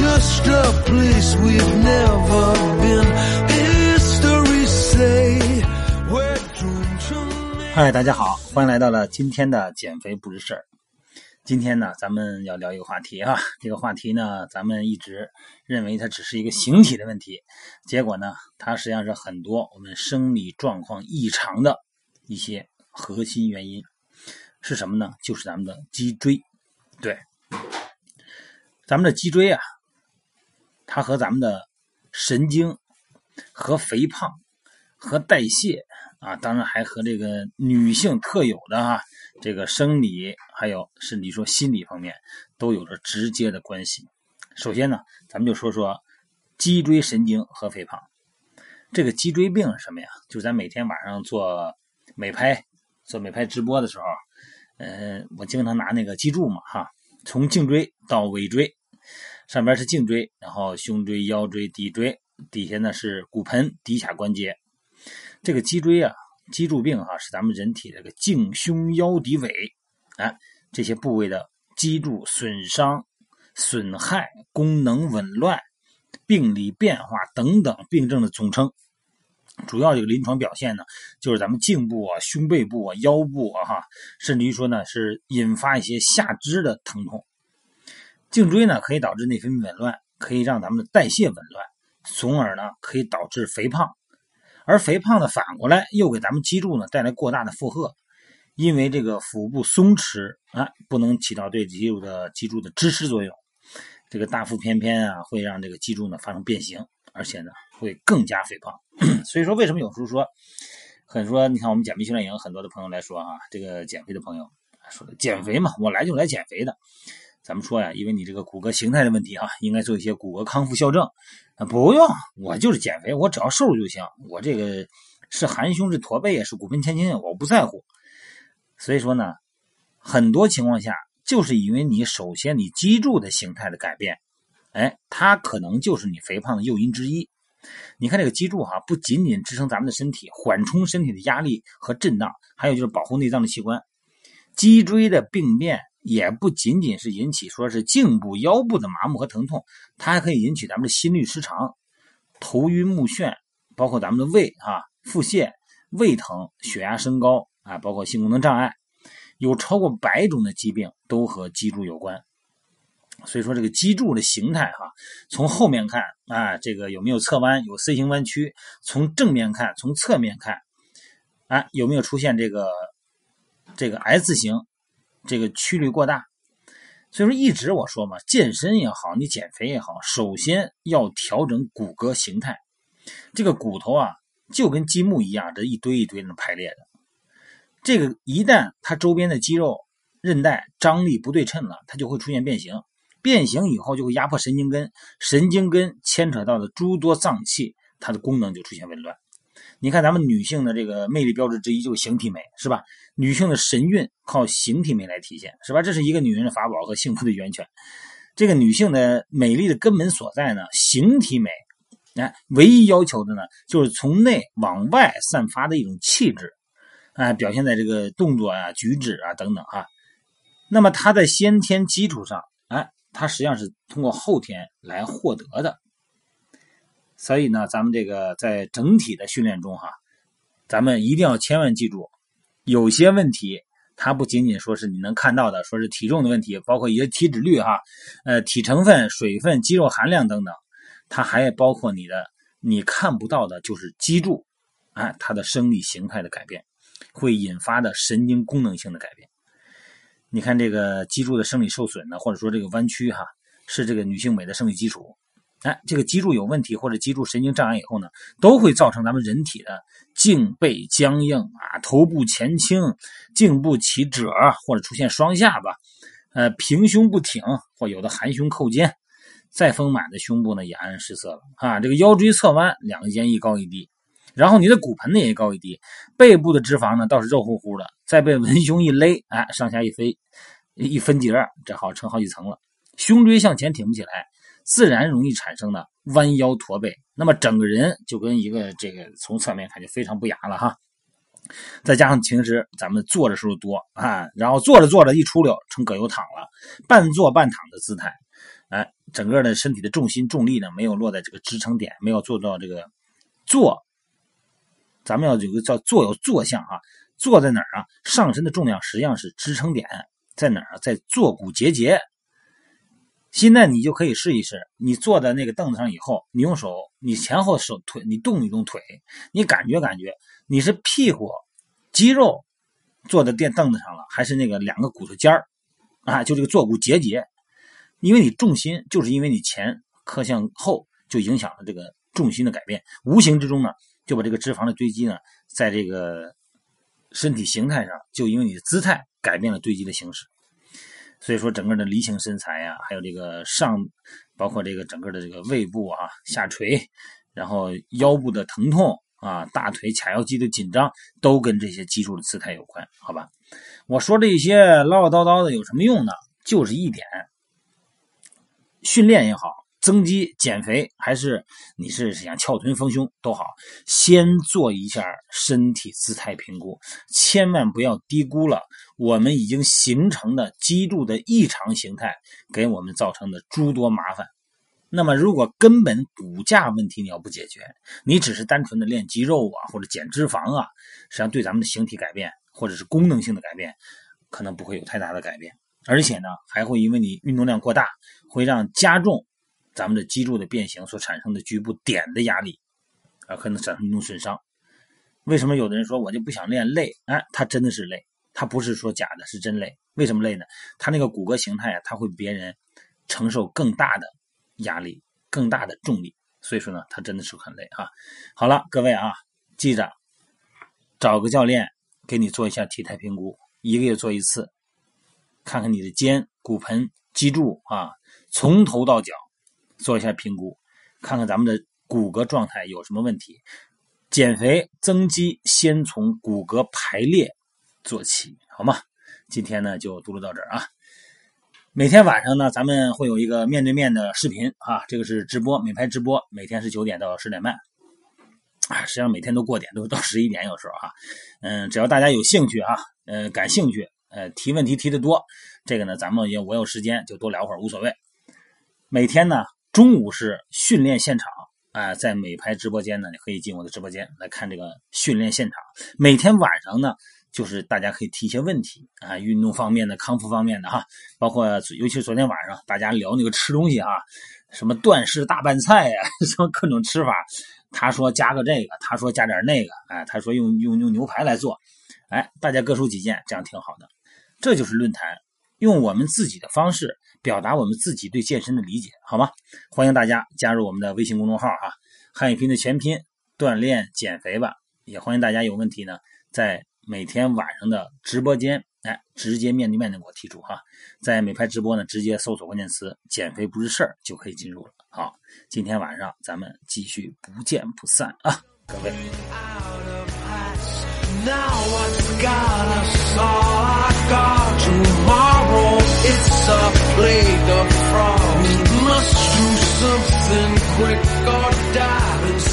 place we've never been. History say we're doomed to 嗨，大家好，欢迎来到了今天的减肥不是事儿。今天呢，咱们要聊一个话题啊，这个话题呢，咱们一直认为它只是一个形体的问题，结果呢，它实际上是很多我们生理状况异常的一些核心原因是什么呢？就是咱们的脊椎。对，咱们的脊椎啊，它和咱们的神经、和肥胖、和代谢啊，当然还和这个女性特有的哈、这个生理，还有甚至说心理方面，都有着直接的关系。首先呢，咱们就说说脊椎神经和肥胖。这个脊椎病是什么呀？就是咱每天晚上做美拍、做美拍直播的时候，呃，我经常拿那个脊柱嘛，哈，从颈椎到尾椎，上边是颈椎，然后胸椎、腰椎、骶椎，底下呢是骨盆、骶髂关节。这个脊椎啊，脊柱病哈、是咱们人体这个颈、胸、腰、骶、尾，哎，这些部位的脊柱损伤、损害、功能紊乱、病理变化等等病症的总称。主要这个临床表现呢，就是咱们颈部啊、胸背部啊、腰部啊，哈，甚至于说呢，是引发一些下肢的疼痛。颈椎呢，可以导致内分泌紊乱，可以让咱们的代谢紊乱，从而呢，可以导致肥胖。而肥胖呢，反过来又给咱们脊柱呢带来过大的负荷，因为这个腹部松弛啊，不能起到对肌肉的脊柱的支持作用。这个大腹便便啊，会让这个脊柱呢发生变形，而且呢会更加肥胖。所以说，为什么有时候说，很说，你看我们减肥训练营很多的朋友来说啊，这个减肥的朋友说的减肥嘛，我来就来减肥的。咱们说呀，因为你这个骨骼形态的问题啊，应该做一些骨骼康复校正。啊，不用，我就是减肥，我只要瘦就行。我这个是含胸是驼背是骨盆前倾，我不在乎。所以说呢，很多情况下就是因为你首先你脊柱的形态的改变，哎，它可能就是你肥胖的诱因之一。你看这个脊柱哈、不仅仅支撑咱们的身体，缓冲身体的压力和震荡，还有就是保护内脏的器官。脊椎的病变也不仅仅是引起说是颈部、腰部的麻木和疼痛，它还可以引起咱们的心律失常、头晕目眩，包括咱们的胃啊、腹泻、胃疼、血压升高啊，包括性功能障碍，有超过百种的疾病都和脊柱有关。所以说这个脊柱的形态哈、从后面看啊，这个有没有侧弯，有 C 型弯曲；从正面看，从侧面看，啊，有没有出现这个这个 S 型，这个曲率过大？所以说一直我说嘛，健身也好，你减肥也好，首先要调整骨骼形态。这个骨头啊，就跟积木一样，这一堆一堆的排列的。这个一旦它周边的肌肉、韧带张力不对称了，它就会出现变形。变形以后就会压迫神经根，神经根牵扯到的诸多脏器，它的功能就出现紊乱。你看咱们女性的这个魅力标志之一就是形体美，是吧？女性的神韵靠形体美来体现，是吧？这是一个女人的法宝和幸福的源泉。这个女性的美丽的根本所在呢，形体美，哎，唯一要求的呢，就是从内往外散发的一种气质，哎，表现在这个动作啊、举止啊等等啊。那么它在先天基础上，哎，它实际上是通过后天来获得的。所以呢，咱们这个在整体的训练中哈，咱们一定要千万记住，有些问题它不仅仅说是你能看到的，说是体重的问题，包括一些体脂率哈，呃，体成分、水分、肌肉含量等等，它还包括你的你看不到的，就是脊柱，啊，它的生理形态的改变，会引发的神经功能性的改变。你看这个脊柱的生理受损呢，或者说这个弯曲哈，是这个女性美的生理基础。哎，这个脊柱有问题或者脊柱神经障碍以后呢，都会造成咱们人体的颈背僵硬啊，头部前倾，颈部起褶或者出现双下巴，呃，平胸不挺或有的含胸扣肩，再丰满的胸部呢也黯然失色了啊。这个腰椎侧弯，两个肩一高一低，然后你的骨盆呢也高一低，背部的脂肪呢倒是肉乎乎的，再被文胸一勒，哎，上下一飞，一分节，这好成好几层了。胸椎向前挺不起来。自然容易产生的弯腰驼背，那么整个人就跟一个这个从侧面看就非常不雅了哈。再加上平时咱们坐着时候多啊，然后坐着坐着一出溜成葛优躺了，半坐半躺的姿态，哎，整个的身体的重心重力呢没有落在这个支撑点，没有做到这个坐。咱们要有个叫坐有坐相啊，坐在哪儿啊？上身的重量实际上是支撑点在哪儿？在坐骨结节。现在你就可以试一试，你坐在那个凳子上以后，你用手，你前后手腿，你动一动腿，你感觉感觉你是屁股肌肉坐在垫凳子上了，还是那个两个骨头尖儿啊？就这个坐骨结节，因为你重心就是因为你前磕向后，就影响了这个重心的改变，无形之中呢，就把这个脂肪的堆积呢，在这个身体形态上，就因为你的姿态改变了堆积的形式。所以说，整个的梨形身材呀，还有这个上，包括这个整个的这个胃部啊下垂，然后腰部的疼痛啊，大腿髂腰肌的紧张，都跟这些激素的姿态有关，好吧？我说这些唠唠叨叨的有什么用呢？就是一点，训练也好。增肌、减肥，还是你是想翘臀丰胸都好，先做一下身体姿态评估，千万不要低估了我们已经形成的脊柱的异常形态给我们造成的诸多麻烦。那么，如果根本骨架问题你要不解决，你只是单纯的练肌肉啊，或者减脂肪啊，实际上对咱们的形体改变或者是功能性的改变，可能不会有太大的改变，而且呢，还会因为你运动量过大，会让加重。咱们的脊柱的变形所产生的局部点的压力，啊，可能产生运动损伤。为什么有的人说我就不想练累？哎，他真的是累，他不是说假的，是真累。为什么累呢？他那个骨骼形态啊，他会比别人承受更大的压力、更大的重力，所以说呢，他真的是很累啊。好了，各位啊，记着找个教练给你做一下体态评估，一个月做一次，看看你的肩、骨盆、脊柱啊，从头到脚。做一下评估，看看咱们的骨骼状态有什么问题。减肥增肌先从骨骼排列做起，好吗？今天呢就读录到这儿啊。每天晚上呢，咱们会有一个面对面的视频啊，这个是直播美拍直播，每天是九点到十点半啊。实际上每天都过点，都到十一点有时候啊。嗯，只要大家有兴趣啊，呃，感兴趣，呃，提问题提的多，这个呢，咱们也我有时间就多聊会儿无所谓。每天呢。中午是训练现场啊，在美拍直播间呢，你可以进我的直播间来看这个训练现场。每天晚上呢，就是大家可以提一些问题啊，运动方面的、康复方面的哈，包括尤其昨天晚上大家聊那个吃东西啊，什么断式大拌菜呀，什么各种吃法，他说加个这个，他说加点那个，哎，他说用用用牛排来做，哎，大家各抒己见，这样挺好的，这就是论坛。用我们自己的方式表达我们自己对健身的理解，好吗？欢迎大家加入我们的微信公众号啊，汉语拼的全拼锻炼减肥吧。也欢迎大家有问题呢，在每天晚上的直播间，哎，直接面对面的给我提出哈。在美拍直播呢，直接搜索关键词“减肥不是事儿”就可以进入了。好，今天晚上咱们继续不见不散啊，各位。Of frogs Must do something quick or die